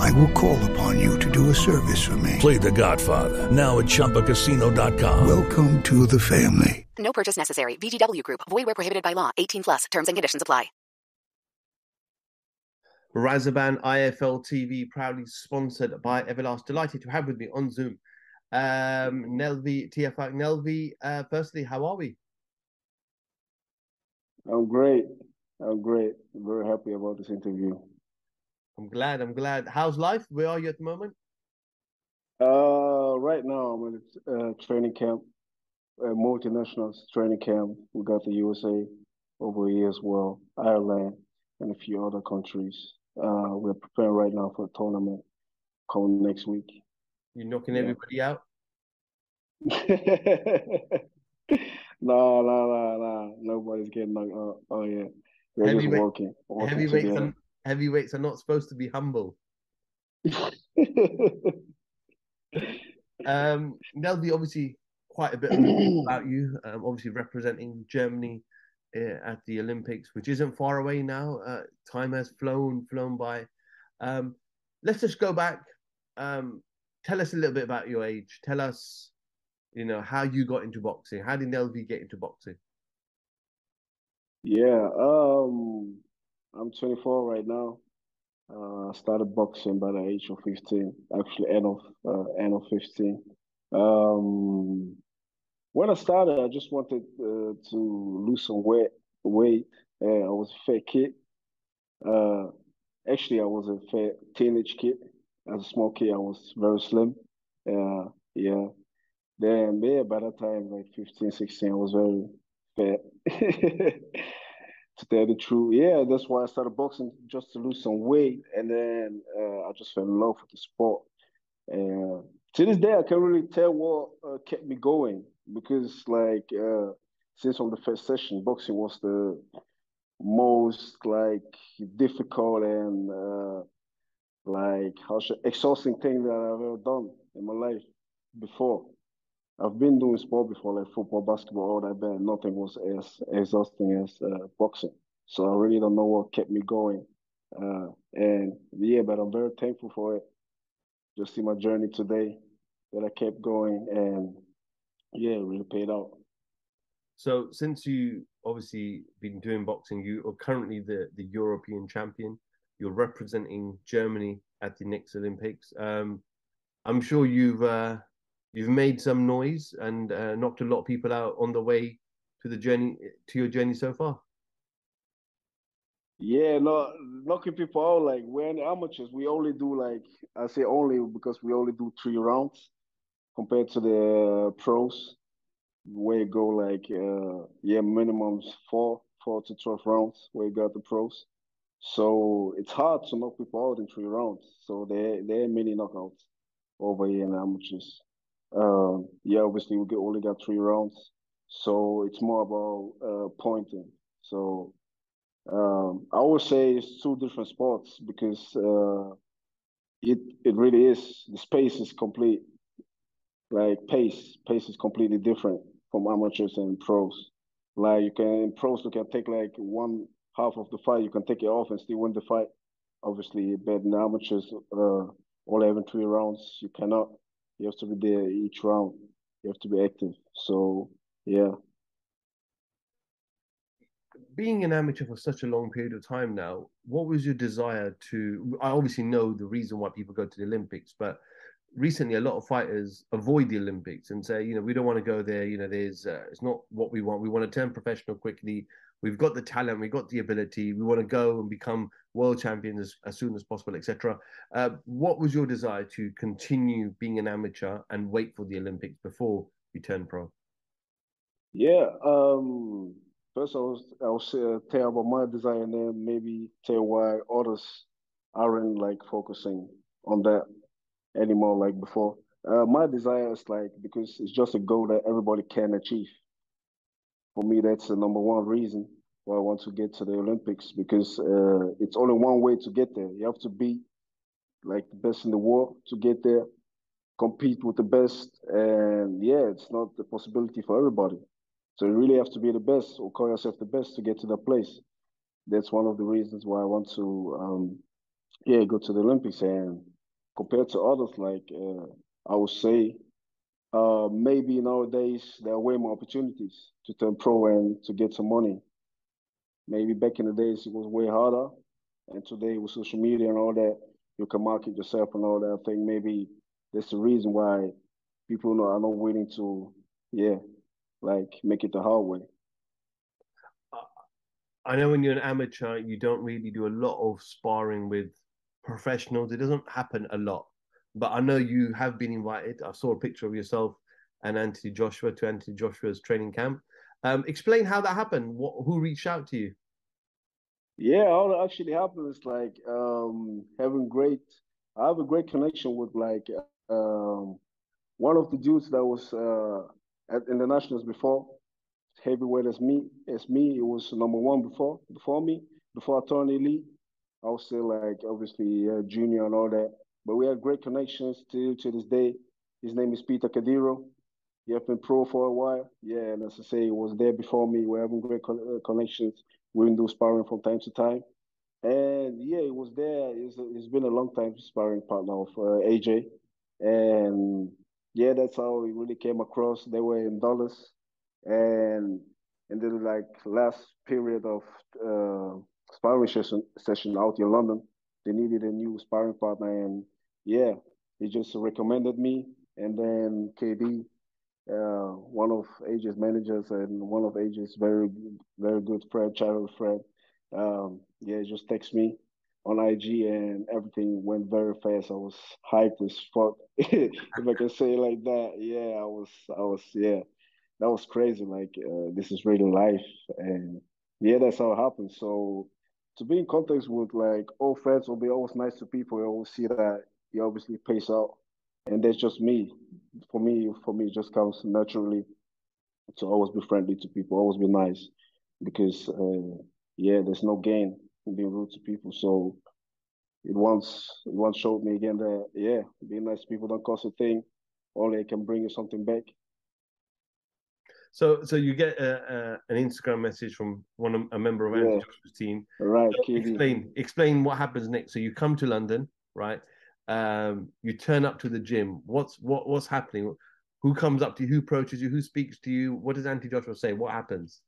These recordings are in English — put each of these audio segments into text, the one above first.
I will call upon you to do a service for me. Play the Godfather, now at ChumbaCasino.com. Welcome to the family. No purchase necessary. VGW Group. Void where prohibited by law. 18 plus. Terms and conditions apply. Razaban IFL TV, proudly sponsored by Everlast. Delighted to have with me on Zoom. Um, Nelvie Tiafack. Nelvie, uh, firstly, how are we? I'm great. I'm great. I'm very happy about this interview. I'm glad. I'm glad. How's life? Where are you at the moment? Uh, right now I'm in a uh, training camp, a multinational training camp. We got the USA over here as well, Ireland, and a few other countries. Uh, we're preparing right now for a tournament coming next week. You knocking yeah. everybody out? no, no, no, no. Nobody's getting knocked out. Oh yeah. We're Heavyweight, working, working heavyweights, are, heavyweights are not supposed to be humble. um, Nelvie, obviously, quite a bit about you. Um, obviously, representing Germany uh, at the Olympics, which isn't far away now. Uh, time has flown, flown by. Um, let's just go back. Um, tell us a little bit about your age. Tell us, you know, how you got into boxing. How did Nelvie get into boxing? Yeah, um, I'm 24 right now. Uh, I started boxing by the age of 15, actually end of uh, end of 15. Um, when I started, I just wanted uh, to lose some weight. Weight. I was a fat kid. Uh, actually, I was a fat teenage kid. As a small kid, I was very slim. Uh, yeah. Then, yeah, by that time, like 15, 16, I was very fat. to tell the truth, yeah, that's why I started boxing just to lose some weight, and then uh, I just fell in love with the sport. And to this day, I can't really tell what uh, kept me going because, like, uh, since from the first session, boxing was the most like difficult and uh, like how should, exhausting thing that I've ever done in my life before. I've been doing sport before, like football, basketball, all that, but nothing was as exhausting as uh, boxing. So I really don't know what kept me going. Uh, and yeah, but I'm very thankful for it. Just see my journey today that I kept going, and yeah, it really paid out. So since you obviously been doing boxing, you are currently the the European champion. You're representing Germany at the next Olympics. Um, I'm sure you've uh, you've made some noise and uh, knocked a lot of people out on the way to the journey to your journey so far. Yeah, no, knocking people out like we're in amateurs. We only do like I say only because we only do three rounds compared to the pros, where you go like uh yeah minimums four four to twelve rounds where you got the pros. So it's hard to knock people out in three rounds. So there there are many knockouts over here in amateurs. Um, yeah, obviously we get, only got three rounds, so it's more about uh, pointing. So um, I would say it's two different sports because uh, it it really is. The space is complete. Like pace, pace is completely different. from amateurs and pros. Like you can in pros, you can take like one half of the fight, you can take it off and still win the fight. Obviously, but in amateurs, uh, all having three rounds, you cannot. You have to be there each round. You have to be active. So yeah. Being an amateur for such a long period of time now, what was your desire to? I obviously know the reason why people go to the Olympics, but recently a lot of fighters avoid the Olympics and say, you know, we don't want to go there. You know, there's uh, it's not what we want. We want to turn professional quickly. We've got the talent, we've got the ability. We want to go and become world champions as, as soon as possible, etc. Uh, what was your desire to continue being an amateur and wait for the Olympics before you turn pro? Yeah. Um, first, I was I'll say, uh, tell about my desire, and then maybe tell why others aren't like focusing on that anymore like before. Uh, my desire is like because it's just a goal that everybody can achieve. For me, that's the number one reason why I want to get to the Olympics because uh, it's only one way to get there. You have to be like the best in the world to get there, compete with the best, and yeah, it's not the possibility for everybody. So you really have to be the best or call yourself the best to get to that place. That's one of the reasons why I want to, um, yeah, go to the Olympics and compared to others, like uh, I would say, uh, maybe nowadays there are way more opportunities to turn pro and to get some money. Maybe back in the days it was way harder, and today with social media and all that, you can market yourself and all that. I think maybe that's the reason why people are not willing to, yeah, like make it the hard way. I know when you're an amateur, you don't really do a lot of sparring with professionals. It doesn't happen a lot, but I know you have been invited. I saw a picture of yourself and Anthony Joshua to Anthony Joshua's training camp. Um, explain how that happened. What, who reached out to you? Yeah, all that actually happened is like um, having great. I have a great connection with like um, one of the dudes that was uh, at internationals before, heavyweight as me. As me, it was number one before before me before I elite. I was still like obviously uh, junior and all that, but we had great connections still to this day. His name is Peter Kadiru. He has been pro for a while. Yeah, and as I say, he was there before me. We're having great con- uh, connections. We do sparring from time to time. And yeah, he was there. He's, he's been a long time sparring partner of uh, AJ. And yeah, that's how he really came across. They were in Dallas. And in the like last period of uh, sparring session, session out in London, they needed a new sparring partner. And yeah, he just recommended me. And then KD, uh, one of AJ's managers and one of AJ's very, very good friend, childhood friend, um, yeah, just text me on IG and everything went very fast. I was hyped as fuck, if I can say like that. Yeah, I was, I was, yeah, that was crazy. Like, uh, this is really life. And yeah, that's how it happened. So to be in contact with like old friends will be always nice to people. You always see that he obviously pays out. And that's just me. For me, for me, it just comes naturally to always be friendly to people, always be nice. Because uh, yeah, there's no gain in being rude to people. So it once it once showed me again that yeah, being nice to people don't cost a thing. Only it can bring you something back. So, so you get a, a, an Instagram message from one of, a member of Anthony Joshua's team. Right. So explain, explain what happens next. So you come to London, right? Um, you turn up to the gym. What's what what's happening? Who comes up to you? Who approaches you? Who speaks to you? What does Anthony Joshua say? What happens?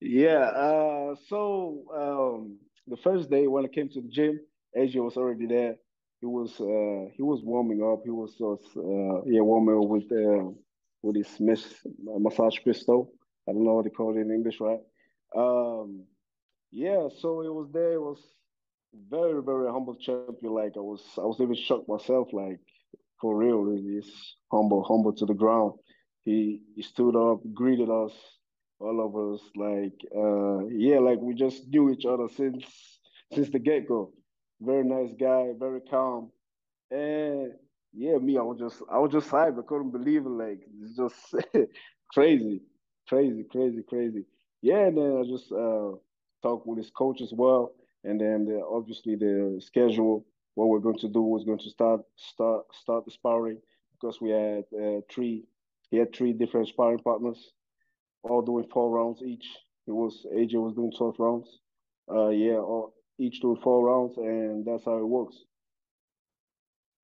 Yeah. Uh, so um, the first day when I came to the gym, AJ was already there. He was uh, he was warming up. He was just uh, yeah warming up with uh, with his massage pistol. I don't know what they call it in English, right? Um, yeah, so it was there. It was very, very humble champion. Like I was, I was even shocked myself. Like for real, he's humble, humble to the ground. He he stood up, greeted us, all of us. Like uh, yeah, like we just knew each other since since the get go. Very nice guy, very calm, and yeah, me, I was just, I was just hyped. I couldn't believe it. Like it's just crazy, crazy, crazy, crazy. Yeah, and then I just uh, talked with his coach as well, and then the, obviously the schedule. What we're going to do was going to start, start, start the sparring because we had uh, three. He had three different sparring partners, all doing four rounds each. It was AJ was doing twelve rounds. Uh, yeah, all, each doing four rounds, and that's how it works.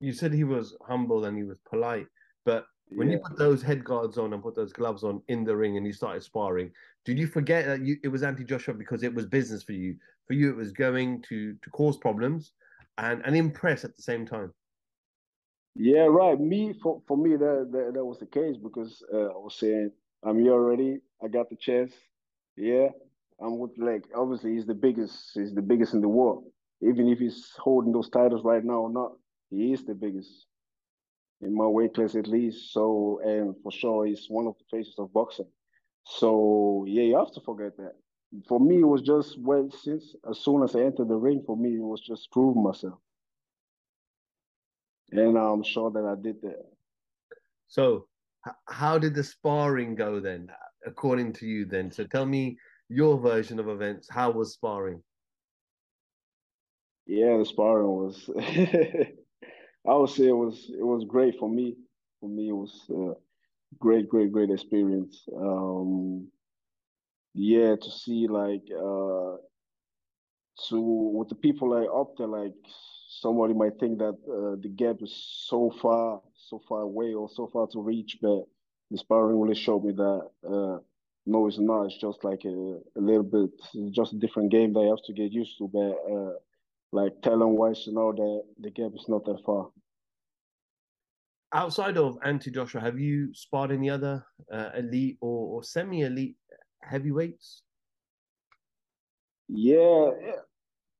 You said he was humble and he was polite, but when you put those head guards on and put those gloves on in the ring and you started sparring, did you forget that you, it was Anthony Joshua because it was business for you? For you, it was going to to cause problems and and impress at the same time. Yeah, right. Me for for me that that, that was the case because uh, I was saying I'm here already. I got the chance. Yeah, I'm with like obviously he's the biggest. He's the biggest in the world. Even if he's holding those titles right now or not, he is the biggest in my weight class at least. So and for sure he's one of the faces of boxing. So yeah, you have to forget that. For me, it was just well since as soon as I entered the ring, for me it was just prove myself. And I'm sure that I did that. So, how did the sparring go then, according to you? Then, so tell me your version of events. How was sparring? Yeah, the sparring was. I would say it was it was great for me. For me, it was uh, great, great, great experience. Um, yeah, to see like uh, with the people like up there, like somebody might think that uh, the gap is so far, so far away, or so far to reach, but the sparring really showed me that uh, no, it's not. It's just like a, a little bit, just a different game that you have to get used to. But uh, like talent wise, you know that the gap is not that far. Outside of Anthony Joshua, have you sparred any other uh, elite or, or semi elite heavyweights? Yeah, yeah,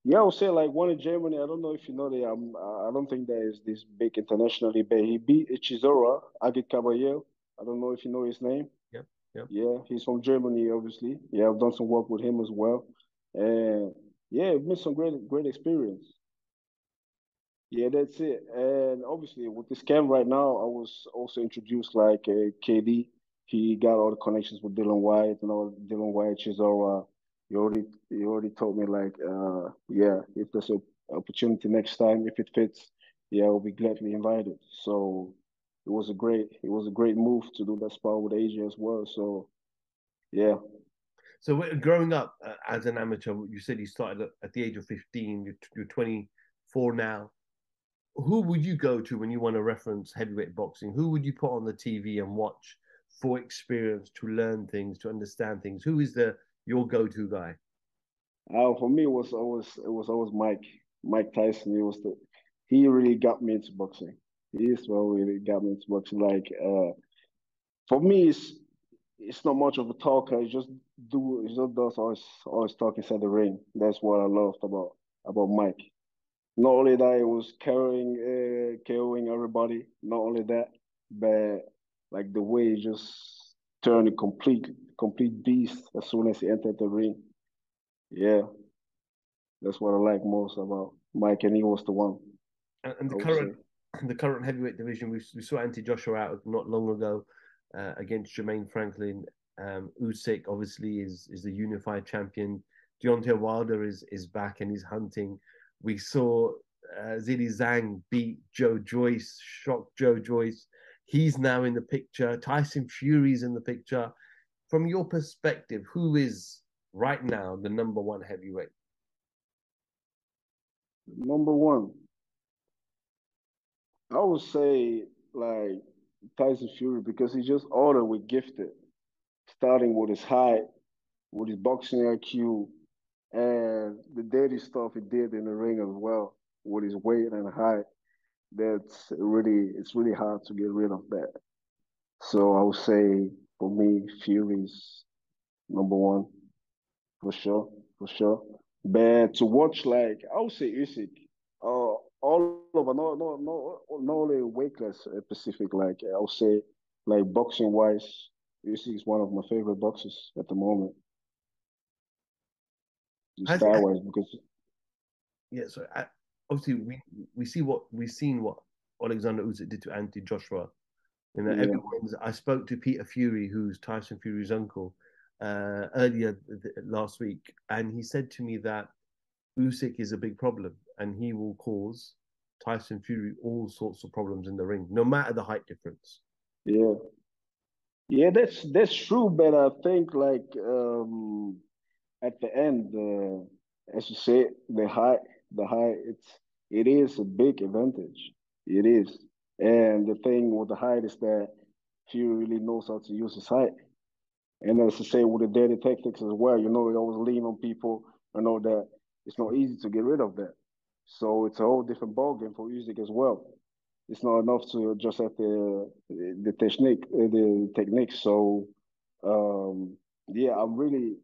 yeah. I would say like one in Germany. I don't know if you know the. Um, I don't think there is this big internationally, but he beat Chisora Agit Kabayel. I don't know if you know his name. Yeah, yep. Yeah, he's from Germany, obviously. Yeah, I've done some work with him as well, and yeah, it's been some great, great experience. Yeah, that's it. And obviously, with this camp right now, I was also introduced like uh, KD. He got all the connections with Dillian Whyte and all Dillian Whyte, Chisora. You already, you already told me like, uh, yeah, if there's an opportunity next time, if it fits, yeah, I'll be gladly invited. So it was a great, it was a great move to do that spar with AJ as well. So yeah, So, growing up uh, as an amateur, you said you started at- the age of 15, you're, you're 24 now. Who would you go to when you want to reference heavyweight boxing? Who would you put on the TV and watch for experience, to learn things, to understand things? Who is the your go-to guy? Uh, for me, it was always it was always Mike Mike Tyson. He was the he really got me into boxing. He is what really got me into boxing. Like uh, for me, it's it's not much of a talker. He just do he just does always always talk inside the ring. That's what I loved about about Mike. Not only that, he was carrying uh, KOing everybody. Not only that, but like the way he just turned a complete complete beast as soon as he entered the ring. Yeah, that's what I like most about Mike, and he was the one. And, and the current the current heavyweight division, we, we saw Anthony Joshua out not long ago uh, against Jermaine Franklin. Um, Usyk obviously is is the unified champion. Deontay Wilder is is back and he's hunting. We saw uh, Zhilei Zhang beat Joe Joyce, shock Joe Joyce. He's now in the picture. Tyson Fury's in the picture. From your perspective, who is right now the number one heavyweight? Number one, I would say like Tyson Fury because he's just older with gifted, starting with his height, with his boxing IQ, and the dirty stuff he did in the ring as well with his weight and height. That's really it's really hard to get rid of that. So I would say for me, Fury's number one for sure, for sure. But to watch like I would say Usyk, uh, all over, no, no, no, not only weight class uh, specific. Like I would say, like boxing wise, Usyk is one of my favorite boxers at the moment. Has- Style wise, because Yeah, so I, obviously we we see what we've seen what Alexander Usyk did to Anthony Joshua. You know, Yeah. everyone's. I spoke to Peter Fury, who's Tyson Fury's uncle, uh, earlier th- last week, and he said to me that Usyk is a big problem, and he will cause Tyson Fury all sorts of problems in the ring, no matter the height difference. yeah, Yeah, that's that's true, but I think like um at the end, uh, as you say, the high, the high, it's it is a big advantage. It is, and the thing with the height is that few really knows how to use his height. And as I say with the dirty tactics as well, you know, you always lean on people. I know that it's not easy to get rid of that. So it's a whole different ballgame for Usyk as well. It's not enough to just have the the technique, the technique. So um, yeah, I'm really,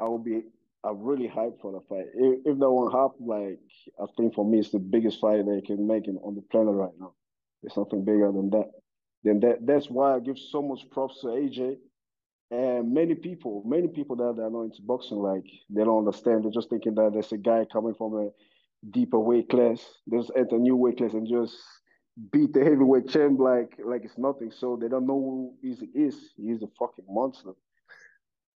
I will be, I'm really hyped for the fight. If, if that won't happen, like I think for me, it's the biggest fight they can make in, on the planet right now. There's nothing bigger than that. Then that that's why I give so much props to AJ and many people, many people that are not into boxing, like they don't understand. They're just thinking that there's a guy coming from a deeper weight class, just enter a new weight class and just beat the heavyweight champ like like it's nothing. So they don't know who he is. He's a fucking monster,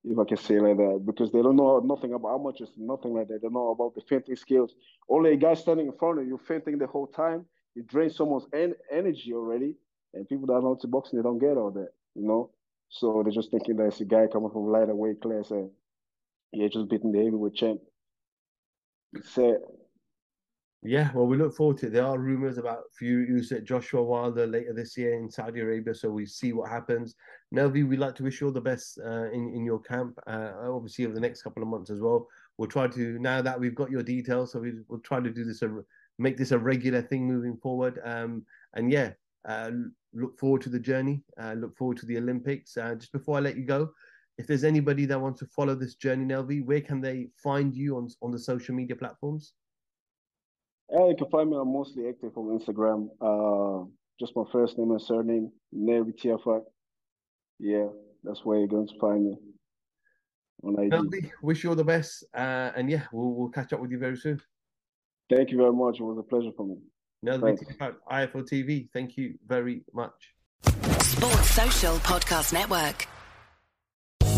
if I can say like that, because they don't know nothing about how much it's nothing like that. They don't know about the feinting skills. Only a guy standing in front of you feinting the whole time, you drain someone's en- energy already. And people that are not into boxing, they don't get all that, you know. So they're just thinking that it's a guy coming from lighter weight class and yeah, just beating the heavyweight champ. It's sad. Yeah, well, we look forward to it. There are rumors about Fury Usyk, Joshua Wilder later this year in Saudi Arabia, so we see what happens. Nelvie, we'd like to wish you all the best uh, in in your camp. Uh, obviously, over the next couple of months as well. We'll try to now that we've got your details, so we, will try to do this, a, make this a regular thing moving forward. Um, and yeah, uh, look forward to the journey. Uh, look forward to the Olympics. Uh, just before I let you go, if there's anybody that wants to follow this journey, Nelvie, where can they find you on on the social media platforms? Yeah, you can find me. I'm mostly active on Instagram. Uh, just my first name and surname, Nelvie Tiafack. Yeah, that's where you're going to find me. On IG. Nelvie, wish you all the best. Uh, and yeah, we'll, we'll catch up with you very soon. Thank you very much. It was a pleasure for me. Nelvie Tiafack, IFL TV. Thank you very much. Sports Social Podcast Network.